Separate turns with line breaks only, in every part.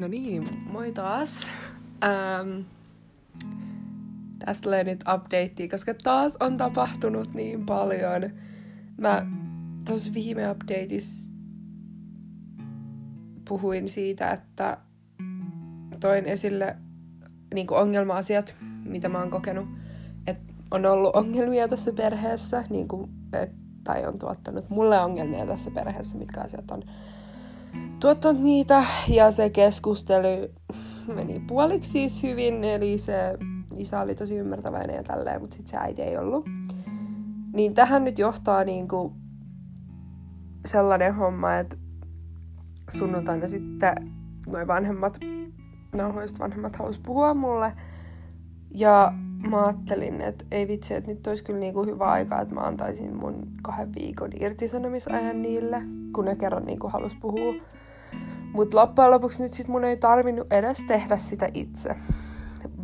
No niin, moi taas. Ähm, tästä tulee nyt update, koska taas on tapahtunut niin paljon. Mä tuossa viime updateissa puhuin siitä, että toin esille niin ongelma-asiat, mitä mä oon kokenut. Että on ollut ongelmia tässä perheessä, niin kuin, et, tai on tuottanut mulle ongelmia tässä perheessä, mitkä asiat on tuottanut niitä. Ja se keskustelu meni puoliksi siis hyvin, eli se isä oli tosi ymmärtäväinen ja tälleen, mutta sitten se äiti ei ollut. Niin tähän nyt johtaa niinku sellainen homma, että sunnuntaina sitten noin vanhemmat, nauhoista vanhemmat halusi puhua mulle. Ja mä ajattelin, että ei vitsi, että nyt olisi kyllä niinku hyvä aika, että mä antaisin mun kahden viikon irtisanomisajan niille, kun ne kerran niinku halusi puhua. Mutta loppujen lopuksi nyt sit mun ei tarvinnut edes tehdä sitä itse,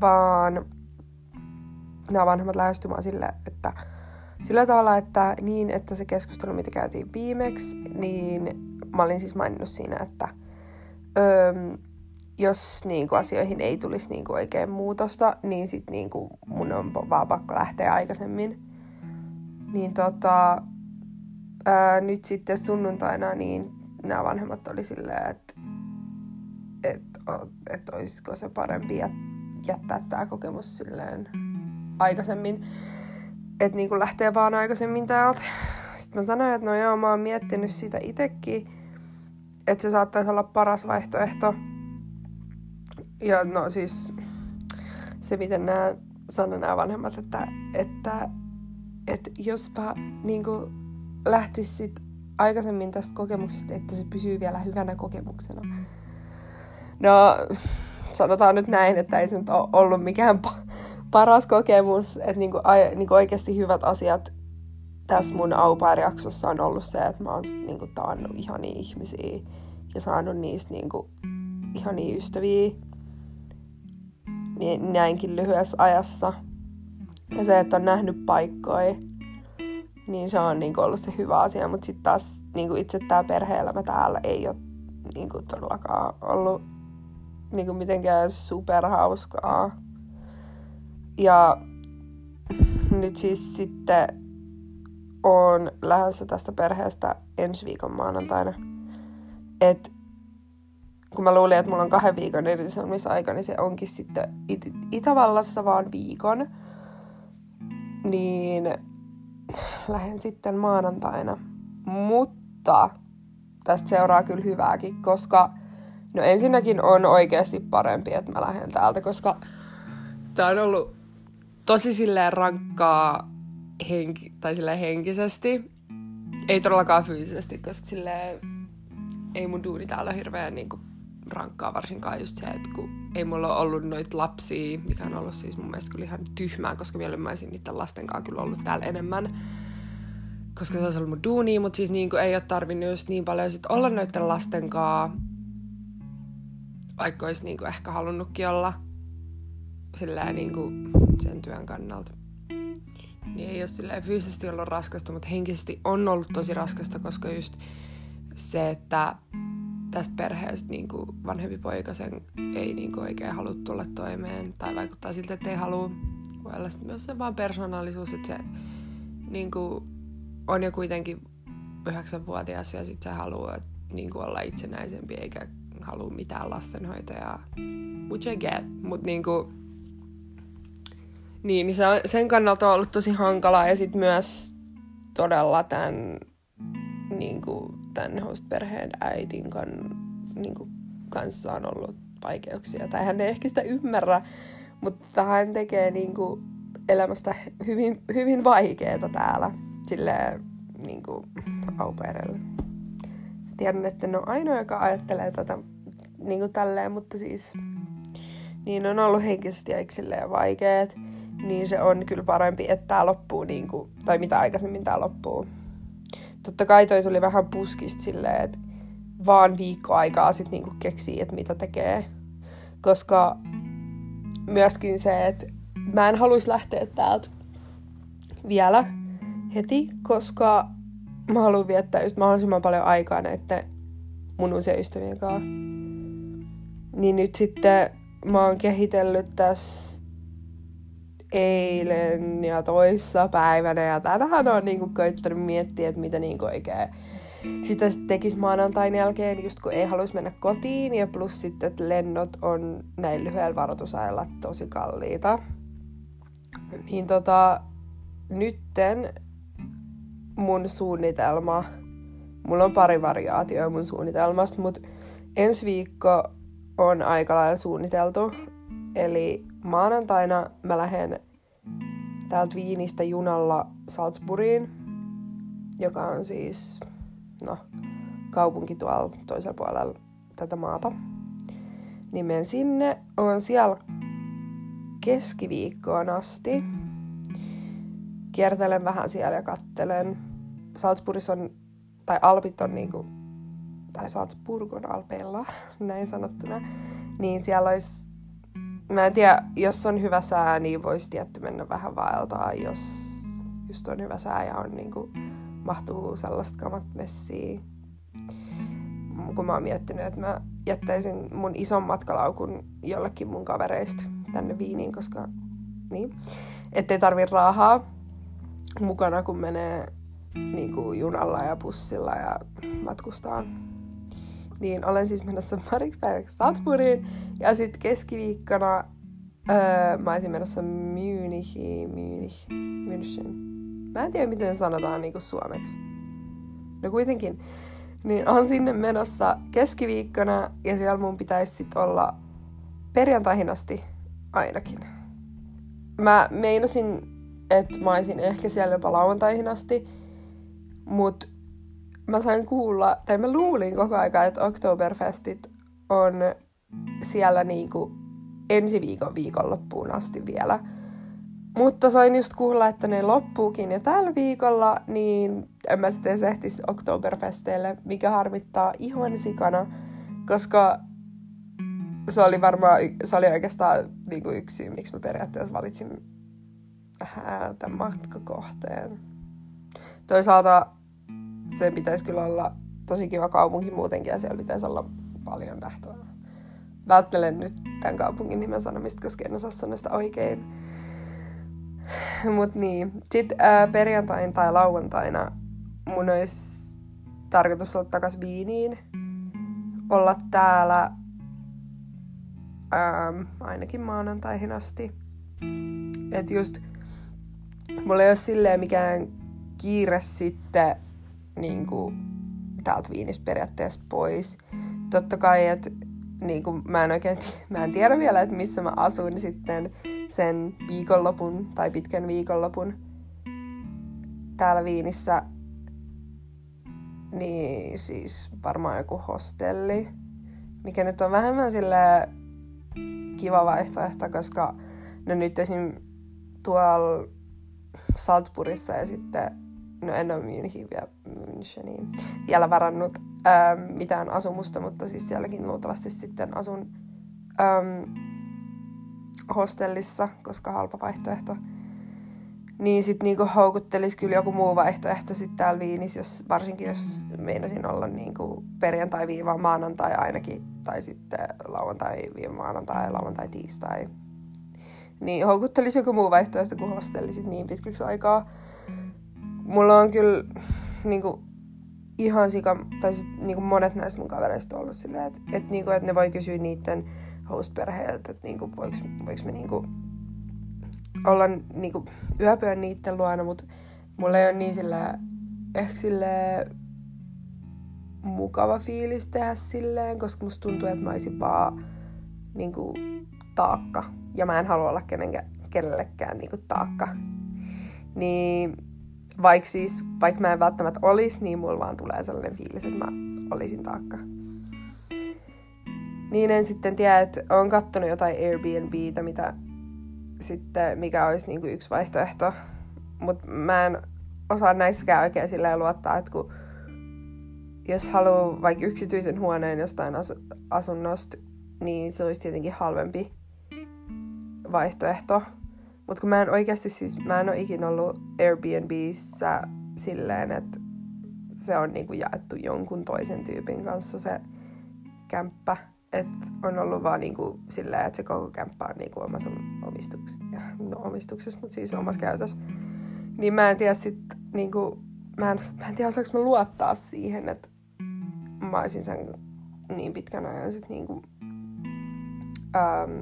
vaan nämä vanhemmat lähestymään sille, että sillä tavalla, että niin, että se keskustelu, mitä käytiin viimeksi, niin mä olin siis maininnut siinä, että öö, jos niin kuin, asioihin ei tulisi niin kuin, oikein muutosta, niin sit niin kuin, mun on vaan pakko lähteä aikaisemmin. Niin tota, ää, nyt sitten sunnuntaina niin nämä vanhemmat oli silleen, että et, et olisiko se parempi jättää tämä kokemus silleen aikaisemmin. Että niin lähtee vaan aikaisemmin täältä. Sitten mä sanoin, että no joo, mä oon miettinyt sitä itekin, että se saattaisi olla paras vaihtoehto. Ja no siis se, miten nämä sanoi nämä vanhemmat, että, että, että jospa niin lähtisit aikaisemmin tästä kokemuksesta, että se pysyy vielä hyvänä kokemuksena. No, sanotaan nyt näin, että ei se nyt ole ollut mikään pa- paras kokemus, että niinku, ai, niinku oikeasti hyvät asiat tässä mun au on ollut se, että mä oon niinku taannut ihania ihmisiä ja saanut niistä niinku ihania ystäviä niin näinkin lyhyessä ajassa. Ja se, että on nähnyt paikkoja, niin se on niinku ollut se hyvä asia. Mutta sitten taas niinku itse tämä perhe-elämä täällä ei ole niinku todellakaan ollut niinku mitenkään superhauskaa. Ja nyt siis sitten on lähdössä tästä perheestä ensi viikon maanantaina. Et kun mä luulin, että mulla on kahden viikon irtisanomisaika, niin se onkin sitten It- Itävallassa vaan viikon. Niin lähden sitten maanantaina. Mutta tästä seuraa kyllä hyvääkin, koska no ensinnäkin on oikeasti parempi, että mä lähden täältä, koska tää on ollut tosi silleen rankkaa henki, tai silleen henkisesti. Ei todellakaan fyysisesti, koska silleen ei mun duuni täällä hirveän niin kuin, rankkaa varsinkaan just se, että kun ei mulla ollut noita lapsia, mikä on ollut siis mun mielestä kyllä ihan tyhmää, koska mä olisin niiden lasten kanssa kyllä ollut täällä enemmän. Koska se olisi ollut mun duuni, mutta siis niin ei ole tarvinnut just niin paljon sit olla noiden lasten kanssa, vaikka olisi niin ehkä halunnutkin olla silleen niin sen työn kannalta. Niin ei ole silleen fyysisesti ollut raskasta, mutta henkisesti on ollut tosi raskasta, koska just se, että tästä perheestä niin kuin vanhempi poika sen ei niin kuin oikein halua tulla toimeen tai vaikuttaa siltä, että ei halua. Voi olla myös se vaan persoonallisuus, että se niin kuin, on jo kuitenkin yhdeksänvuotias ja sitten se haluaa niin kuin olla itsenäisempi eikä halua mitään lastenhoitajaa. Which I get, mutta niin kuin, niin, niin se on, sen kannalta on ollut tosi hankalaa ja sitten myös todella tämän, niin kuin, tämän host-perheen äidin kan, niin kuin, kanssa on ollut vaikeuksia. Tai hän ei ehkä sitä ymmärrä, mutta hän tekee niin kuin, elämästä hyvin, hyvin vaikeaa täällä silleen niin kuin, auperelle. Tiedän, että en ole ainoa, joka ajattelee tätä niin kuin tälleen, mutta siis niin on ollut henkisesti ja vaikeet niin se on kyllä parempi, että tämä loppuu, niin kuin, tai mitä aikaisemmin tämä loppuu. Totta kai toi tuli vähän puskista silleen, että vaan viikko aikaa sitten niinku keksii, että mitä tekee. Koska myöskin se, että mä en haluaisi lähteä täältä vielä heti, koska mä haluan viettää just mahdollisimman paljon aikaa näiden mun uusien ystävien kanssa. Niin nyt sitten mä oon kehitellyt tässä eilen ja toissa päivänä ja tänään on niinku koittanut miettiä, että mitä niinku oikein sitä tekisi maanantain jälkeen, just kun ei haluaisi mennä kotiin, ja plus sitten, että lennot on näin lyhyellä varoitusajalla tosi kalliita. Niin tota, nytten mun suunnitelma, mulla on pari variaatioa mun suunnitelmasta, mutta ensi viikko on aika lailla suunniteltu. Eli maanantaina mä lähden täältä Viinistä junalla Salzburgiin, joka on siis no, kaupunki tuolla toisella puolella tätä maata. Niin menen sinne, on siellä keskiviikkoon asti. Kiertelen vähän siellä ja kattelen. Salzburgissa on, tai Alpit on niinku, tai Salzburg on Alpeilla, näin sanottuna. Niin siellä olisi, mä en tiedä, jos on hyvä sää, niin voisi tietty mennä vähän vaeltaa, jos just on hyvä sää ja on niinku mahtuu sellaista kamat messiä. Kun mä oon miettinyt, että mä jättäisin mun ison matkalaukun jollekin mun kavereista tänne Viiniin, koska niin, ettei tarvi raahaa mukana, kun menee niin kuin junalla ja bussilla ja matkustaa. Niin olen siis menossa pariksi päiväksi Salzburgiin ja sitten keskiviikkona öö, mä olisin menossa Munichiin, Munich, München, Mä en tiedä, miten sanotaan niin kuin suomeksi. No kuitenkin. Niin on sinne menossa keskiviikkona ja siellä mun pitäisi sit olla perjantaihin asti ainakin. Mä meinasin, että mä olisin ehkä siellä jopa lauantaihin asti, mutta mä sain kuulla, tai mä luulin koko aika, että Oktoberfestit on siellä niinku ensi viikon viikonloppuun asti vielä. Mutta sain just kuulla, että ne loppuukin jo tällä viikolla, niin en mä sitten ehtisi Oktoberfesteille, mikä harmittaa ihan sikana, koska se oli varmaan, se oli oikeastaan niin kuin yksi syy, miksi mä periaatteessa valitsin äh, tämän matkakohteen. Toisaalta se pitäisi kyllä olla tosi kiva kaupunki muutenkin ja siellä pitäisi olla paljon nähtävää. Välttelen nyt tämän kaupungin nimen sanomista, koska en osaa sanoa sitä oikein. Mut niin. Sitten ää, perjantain tai lauantaina mun olisi tarkoitus olla takas Viiniin. Olla täällä ää, ainakin maanantaihin asti. Et just mulla ei ole silleen mikään kiire sitten niinku, täältä Viinistä periaatteessa pois. Totta kai, että niinku, mä en oikein, mä en tiedä vielä, että missä mä asun sitten sen viikonlopun tai pitkän viikonlopun täällä Viinissä, niin siis varmaan joku hostelli, mikä nyt on vähemmän sille kiva vaihtoehto, koska no nyt esim. tuolla Salzburgissa ja sitten, no en ole Münchenin vielä, Müncheniin vielä varannut ähm, mitään asumusta, mutta siis sielläkin luultavasti sitten asun ähm, hostellissa, koska halpa vaihtoehto. Niin sit niinku houkuttelisi kyllä joku muu vaihtoehto sitten täällä Viinissä, jos, varsinkin jos meinasin olla niinku perjantai viiva maanantai ainakin, tai sitten lauantai viiva maanantai, lauantai tiistai. Niin houkuttelisi joku muu vaihtoehto kuin hostelli sit niin pitkäksi aikaa. Mulla on kyllä niinku ihan sika, tai siis niinku monet näistä mun kavereista on ollut silleen, että et, niinku, et ne voi kysyä niiden host-perheeltä, että niinku, voiko, voiko me niinku olla niinku yöpyä niiden luona, mutta mulla ei ole niin sillä, ehkä sille mukava fiilis tehdä silleen, koska musta tuntuu, että mä olisin vaan niinku taakka. Ja mä en halua olla kenenkään, kenellekään niinku taakka. Niin vaikka siis, vaikka mä en välttämättä olisi, niin mulla vaan tulee sellainen fiilis, että mä olisin taakka. Niin en sitten tiedä, että olen kattonut jotain Airbnbtä, mitä sitten, mikä olisi niin kuin yksi vaihtoehto. Mutta mä en osaa näissäkään oikein silleen luottaa, että kun jos haluaa vaikka yksityisen huoneen jostain asu- asunnosta, niin se olisi tietenkin halvempi vaihtoehto. Mutta kun mä en oikeasti siis, mä en ole ikinä ollut Airbnbissä silleen, että se on niinku jaettu jonkun toisen tyypin kanssa se kämppä et on ollut vaan niinku sillä, että se koko kämppä on niinku omassa omistuksessa, no omistuksessa, mutta siis omassa käytössä. Niin mä en tiedä sit niinku, mä en, mä en tiedä osaanko mä luottaa siihen, että mä olisin sen niin pitkän ajan sit niinku, ähm,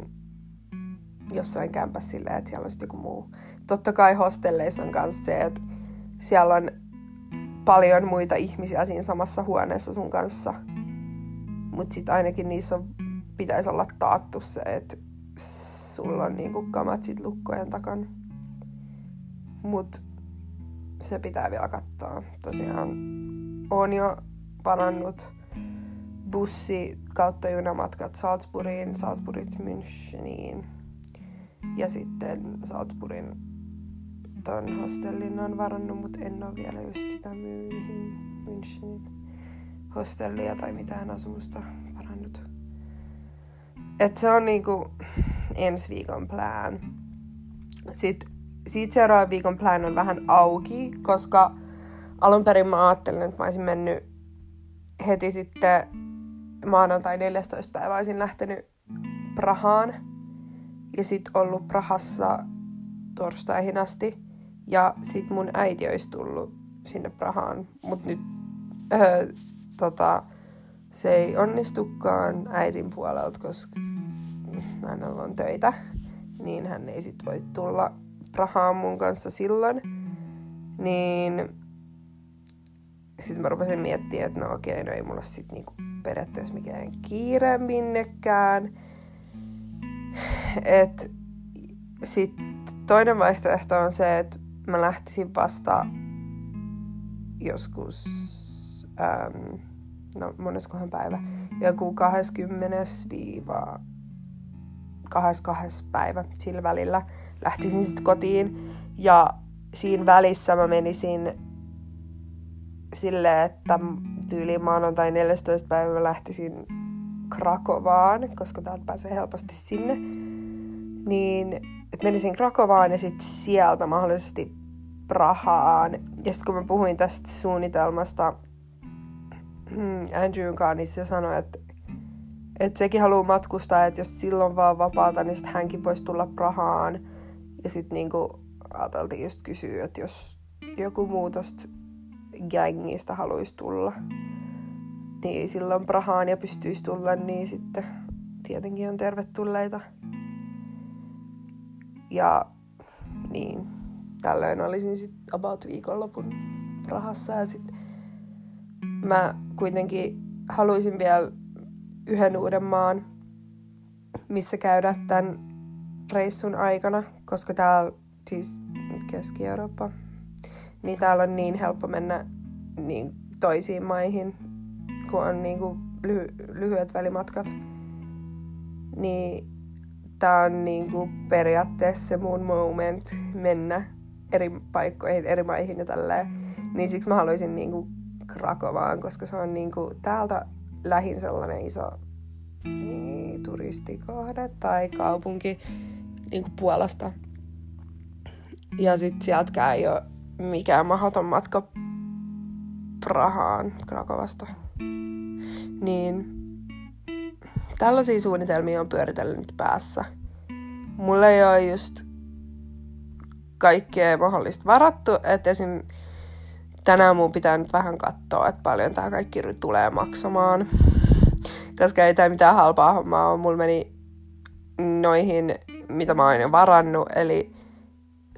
jossain kämpässä silleen, että siellä on joku muu. Totta kai hostelleissa on myös se, että siellä on paljon muita ihmisiä siinä samassa huoneessa sun kanssa. Mutta sitten ainakin niissä on, pitäisi olla taattu se, että sulla on niinku kamat sit lukkojen takana. Mut se pitää vielä katsoa. Tosiaan on jo parannut bussi kautta junamatkat Salzburgiin, Salzburgista Müncheniin ja sitten Salzburgin ton hostellin on varannut, mutta en ole vielä just sitä Münchenin, Münchenin hostellia tai mitään asumusta varannut. Et se on niinku ensi viikon plan. Sitten siitä seuraavan viikon plan on vähän auki, koska alun perin mä ajattelin, että mä olisin mennyt heti sitten maanantai 14. päivä olisin lähtenyt Prahaan ja sit ollut Prahassa torstaihin asti. Ja sit mun äiti olisi tullut sinne Prahaan, mut nyt öö, tota, se ei onnistukaan äidin puolelta, koska hänellä on töitä, niin hän ei sit voi tulla Prahaan mun kanssa silloin. Niin sitten mä rupesin miettimään, että no okei, no ei mulla sit niinku periaatteessa mikään kiire minnekään. Et sit toinen vaihtoehto on se, että mä lähtisin vasta joskus, äm, no moneskohan päivä, joku 20 viiva 22 päivä sillä välillä lähtisin sitten kotiin. Ja siinä välissä mä menisin silleen, että tyyli maanantai 14. päivä lähtisin Krakovaan, koska täältä pääsee helposti sinne. Niin että menisin Krakovaan ja sitten sieltä mahdollisesti Prahaan. Ja sitten kun mä puhuin tästä suunnitelmasta hmm, Andrewn kanssa, niin se sanoi, että, että sekin haluaa matkustaa, että jos silloin vaan vapaata, niin sitten hänkin voisi tulla Prahaan. Ja sitten niinku ajateltiin just kysyä, että jos joku muu tosta gängistä haluaisi tulla, niin silloin Prahaan ja pystyisi tulla, niin sitten tietenkin on tervetulleita. Ja niin, tällöin olisin sitten about viikonlopun Prahassa ja sitten mä kuitenkin haluaisin vielä yhden uuden maan, missä käydä tämän reissun aikana, koska täällä, siis Keski-Eurooppa, niin täällä on niin helppo mennä niin toisiin maihin, kun on niin kuin lyhy- lyhyet välimatkat. Niin tää on niin kuin periaatteessa se mun moment mennä eri paikkoihin, eri maihin ja tälleen. Niin siksi mä haluaisin niin kuin Krakovaan, koska se on niin kuin täältä lähin sellainen iso niin, turistikohde tai kaupunki niin kuin Puolasta. Ja sit sieltäkään ei ole mikään mahdoton matka Prahaan Krakovasta. Niin tällaisia suunnitelmia on pyöritellyt päässä. Mulla ei ole just kaikkea mahdollista varattu, että esim. tänään mun pitää nyt vähän katsoa, että paljon tää kaikki tulee maksamaan. Koska ei tää mitään halpaa hommaa ole. Mulla meni noihin, mitä mä oon jo varannut, eli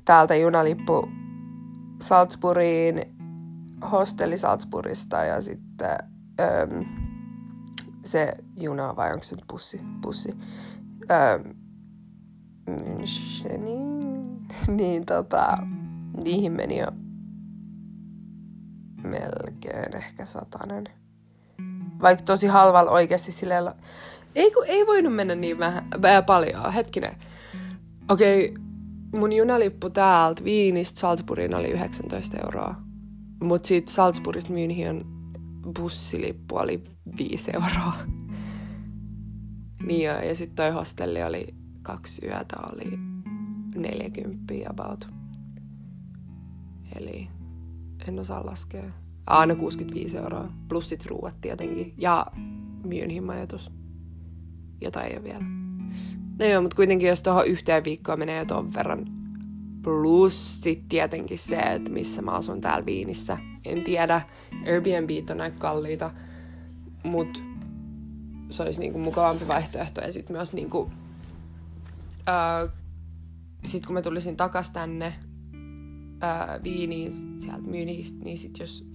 täältä junalippu Salzburgiin, hostelli Salzburgista ja sitten öm, se juna vai onko se bussi? bussi. Öm, Müncheniin. niin tota, niihin meni jo melkein ehkä satanen. Vaikka tosi halvalla oikeasti silleen... Ei, kun ei voinut mennä niin vähän, vähän paljon. Hetkinen. Okei, okay, mun junalippu täältä Viinistä Salzburgiin oli 19 euroa. Mut sit Salzburgista München bussilippu oli 5 euroa. niin ja, ja sitten toi hostelli oli kaksi yötä oli 40 about. Eli en osaa laskea. Aina 65 euroa, plus sit ruuat tietenkin. Ja München majoitus. jota ei ole vielä. No joo, mutta kuitenkin jos tuohon yhteen viikkoon menee jo ton verran. Plus sitten tietenkin se, että missä mä asun täällä Viinissä. En tiedä, Airbnb on aika kalliita, mutta se olisi niinku mukavampi vaihtoehto. Ja sitten myös niinku, ää, sit kun mä tulisin takas tänne ää, Viiniin sieltä Myynistä, niin sit jos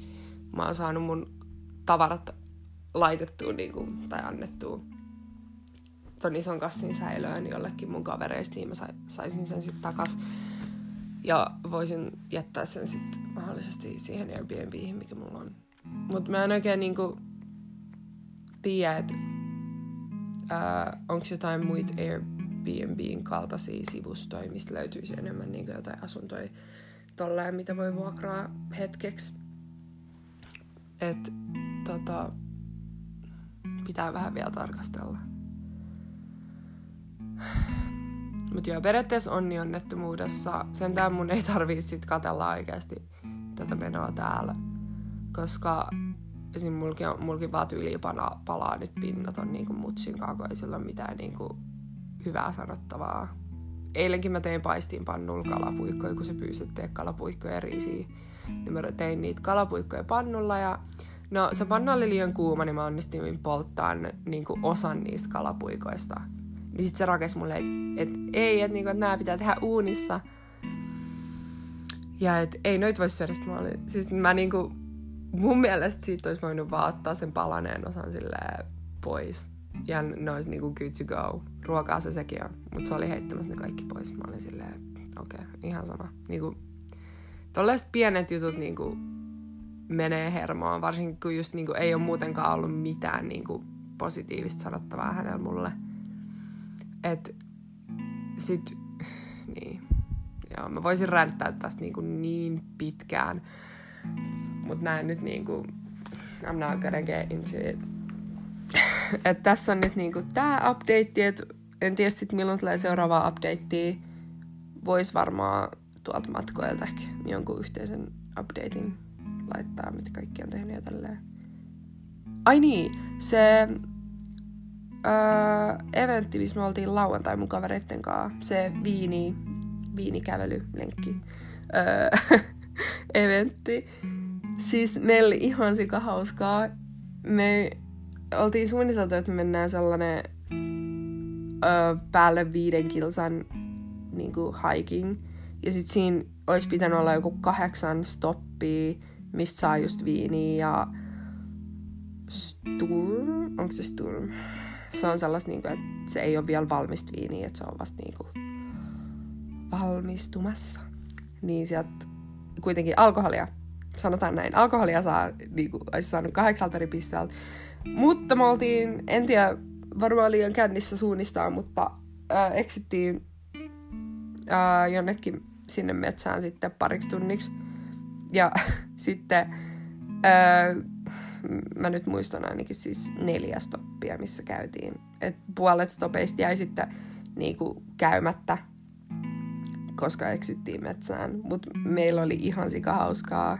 mä oon saanut mun tavarat laitettua niinku, tai annettua ton ison kassin säilöön jollekin mun kavereista, niin mä saisin sen sitten takas. Ja voisin jättää sen sitten mahdollisesti siihen Airbnbihin, mikä mulla on. Mutta mä en oikein niinku tiedä, että onko jotain muita Airbnbin kaltaisia sivustoja, mistä löytyisi enemmän niinku jotain asuntoja tolleen, mitä voi vuokraa hetkeksi. Et tota, pitää vähän vielä tarkastella. Mutta joo, periaatteessa onni onnettomuudessa. Sentään mun ei tarvii sit katella oikeasti tätä menoa täällä. Koska esim. mulki, mulki vaan tyyliin palaa, palaa nyt pinnat on niinku mutsin kun ei sillä ole mitään niinku hyvää sanottavaa. Eilenkin mä tein pannulla kalapuikkoja, kun se pyysi, että kalapuikkoja riisiä. Niin mä tein niitä kalapuikkoja pannulla ja no se panna oli liian kuuma, niin mä onnistuin polttaa niinku osan niistä kalapuikoista. Niin sit se rakesi mulle, että et, ei, että niinku, et nää pitää tehdä uunissa. Ja et ei noit voi syödä, mä olin, siis mä niinku, mun mielestä siitä olisi voinut vaan ottaa sen palaneen osan silleen pois. Ja ne olisi niinku good to go. Ruokaa se sekin on. Mutta se oli heittämässä ne kaikki pois. Mä olin silleen, okei, okay, ihan sama. Niinku, tollaiset pienet jutut niinku menee hermoon, varsinkin kun just niinku ei ole muutenkaan ollut mitään niinku positiivista sanottavaa hänellä mulle. Et sit, niin, joo, mä voisin ränttää tästä niinku niin pitkään, mutta mä en nyt niinku, I'm not gonna get into it. Et tässä on nyt niinku tää update, et en tiedä sit milloin tulee seuraava update. Vois varmaan tuolta matkoilta ehkä jonkun yhteisen updatein laittaa, mitä kaikki on tehnyt ja tälleen. Ai niin, se öö, eventti, missä me oltiin lauantai mun kavereitten kanssa, se viini, viinikävelylenkki öö, eventti. Siis meillä oli ihan sika hauskaa. Me oltiin suunniteltu, että me mennään sellainen öö, päälle viiden kilsan niin kuin hiking. Ja sit siinä olisi pitänyt olla joku kahdeksan stoppia, mistä saa just viiniä ja Sturm, onko se Sturm? se on sellaista, niin kuin, että se ei ole vielä valmista viiniä, että se on vasta niin kuin, valmistumassa. Niin sieltä kuitenkin alkoholia, sanotaan näin, alkoholia saa, niin kuin, olisi saanut kahdeksalta eri pisteeltä. Mutta me oltiin, en tiedä, varmaan liian kännissä suunnistaa, mutta äh, eksyttiin äh, jonnekin sinne metsään sitten pariksi tunniksi. Ja sitten äh, mä nyt muistan ainakin siis neljä stoppia, missä käytiin. Et puolet stopeista jäi sitten niinku käymättä, koska eksyttiin metsään. Mutta meillä oli ihan sika hauskaa.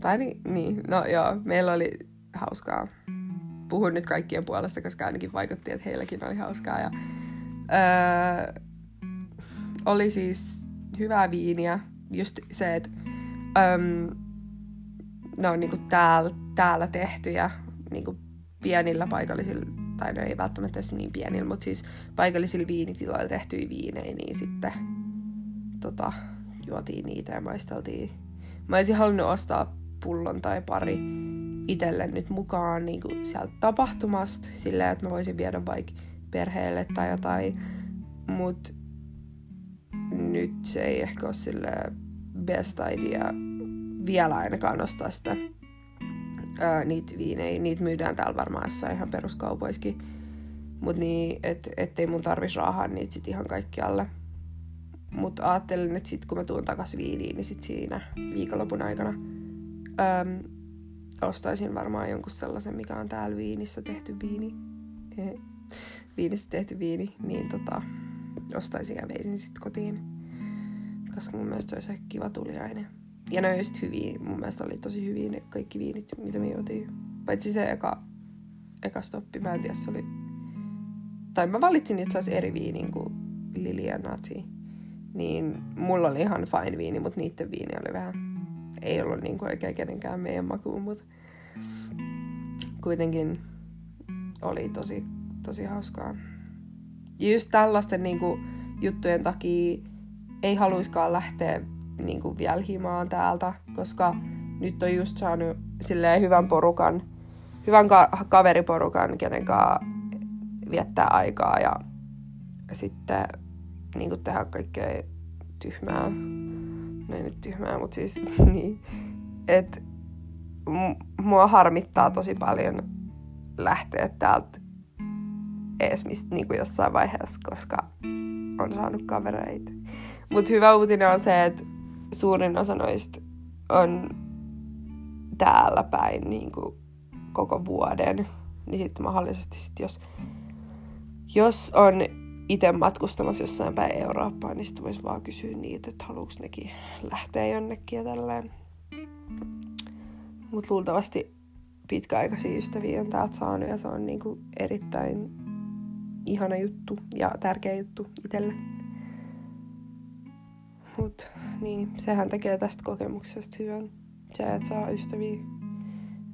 Tai niin, niin, no joo, meillä oli hauskaa. Puhun nyt kaikkien puolesta, koska ainakin vaikutti, että heilläkin oli hauskaa. Ja, öö, oli siis hyvää viiniä. Just se, että öö, ne on niinku täällä, täällä tehtyjä niinku pienillä paikallisilla, tai ne ei välttämättä edes niin pienillä, mutta siis paikallisilla viinitiloilla tehtyjä viinejä, niin sitten tota, juotiin niitä ja maisteltiin. Mä olisin halunnut ostaa pullon tai pari itselle nyt mukaan niin kuin sieltä tapahtumasta, silleen, että mä voisin viedä vaikka perheelle tai jotain, mutta nyt se ei ehkä ole sille best idea vielä ainakaan ostaa sitä ää, niitä viinejä. Niitä myydään täällä varmaan jossain ihan peruskaupoiskin. Mutta niin, et, ettei mun tarvis raahaa niitä sit ihan kaikkialle. Mutta ajattelin, että sit kun mä tuun takas viiniin, niin sit siinä viikonlopun aikana äm, ostaisin varmaan jonkun sellaisen, mikä on täällä viinissä tehty viini. viinissä tehty viini, niin tota, ostaisin ja veisin sit kotiin. Koska mun mielestä se olisi kiva tuliainen. Ja ne on just hyviä. Mun mielestä oli tosi hyviä ne kaikki viinit, mitä me juotiin. Paitsi se eka, eka stoppi. Mä en tiedä, se oli tai mä valitsin itse asiassa eri viinin kuin Lilianati. Niin mulla oli ihan fine viini, mutta niiden viini oli vähän, ei ollut niin kuin oikein kenenkään meidän makuun, mutta kuitenkin oli tosi, tosi hauskaa. Ja just tällaisten niin kuin, juttujen takia ei haluiskaan lähteä niin kuin, vielä himaan täältä, koska nyt on just saanut silleen hyvän porukan, hyvän ka- kaveriporukan, kenen kanssa viettää aikaa ja sitten niin kuin tehdä kaikkea tyhmää. No ei nyt tyhmää, mutta siis niin. Et mua harmittaa tosi paljon lähteä täältä ees mistä niin kuin jossain vaiheessa, koska on saanut kavereita. Mutta hyvä uutinen on se, että suurin osa noista on täällä päin niin kuin koko vuoden. Niin sitten mahdollisesti sit jos, jos on itse matkustamassa jossain päin Eurooppaan, niin sitten voisi vaan kysyä niitä, että haluuks nekin lähteä jonnekin ja tälleen. Mutta luultavasti pitkäaikaisia ystäviä on täältä saanut ja se on niinku erittäin ihana juttu ja tärkeä juttu itselle. Mut niin, sehän tekee tästä kokemuksesta hyvän. Se, että saa ystäviä.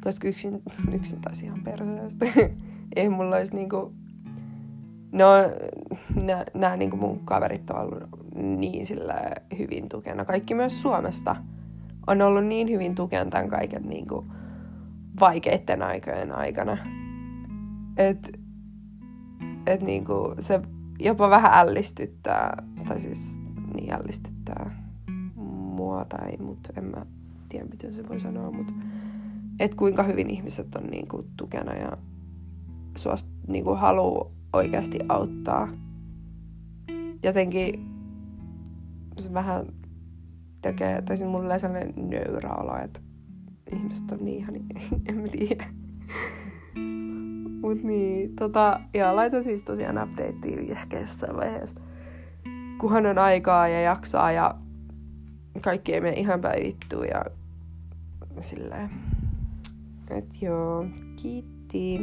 Koska yksin, yksin taisi ihan perseestä. Ei mulla olisi niinku... No, nämä niinku mun kaverit on ollut niin sillä hyvin tukena. Kaikki myös Suomesta on ollut niin hyvin tukena tämän kaiken niinku vaikeiden aikojen aikana. Että et niinku se jopa vähän ällistyttää, tai siis niin ällistyttää mua tai mut en mä tiedä miten se voi sanoa, mutta et kuinka hyvin ihmiset on niinku tukena ja suost, niinku haluu oikeasti auttaa. Jotenkin se vähän tekee, tai siis mulle sellainen nöyrä olo, että ihmiset on niin ihan, en mä tiedä. Mut niin, tota, ja laitan siis tosiaan updateen ehkä jossain vaiheessa. Kunhan on aikaa ja jaksaa ja kaikki ei mene ihan päin vittuun ja silleen. Et joo, kiitti.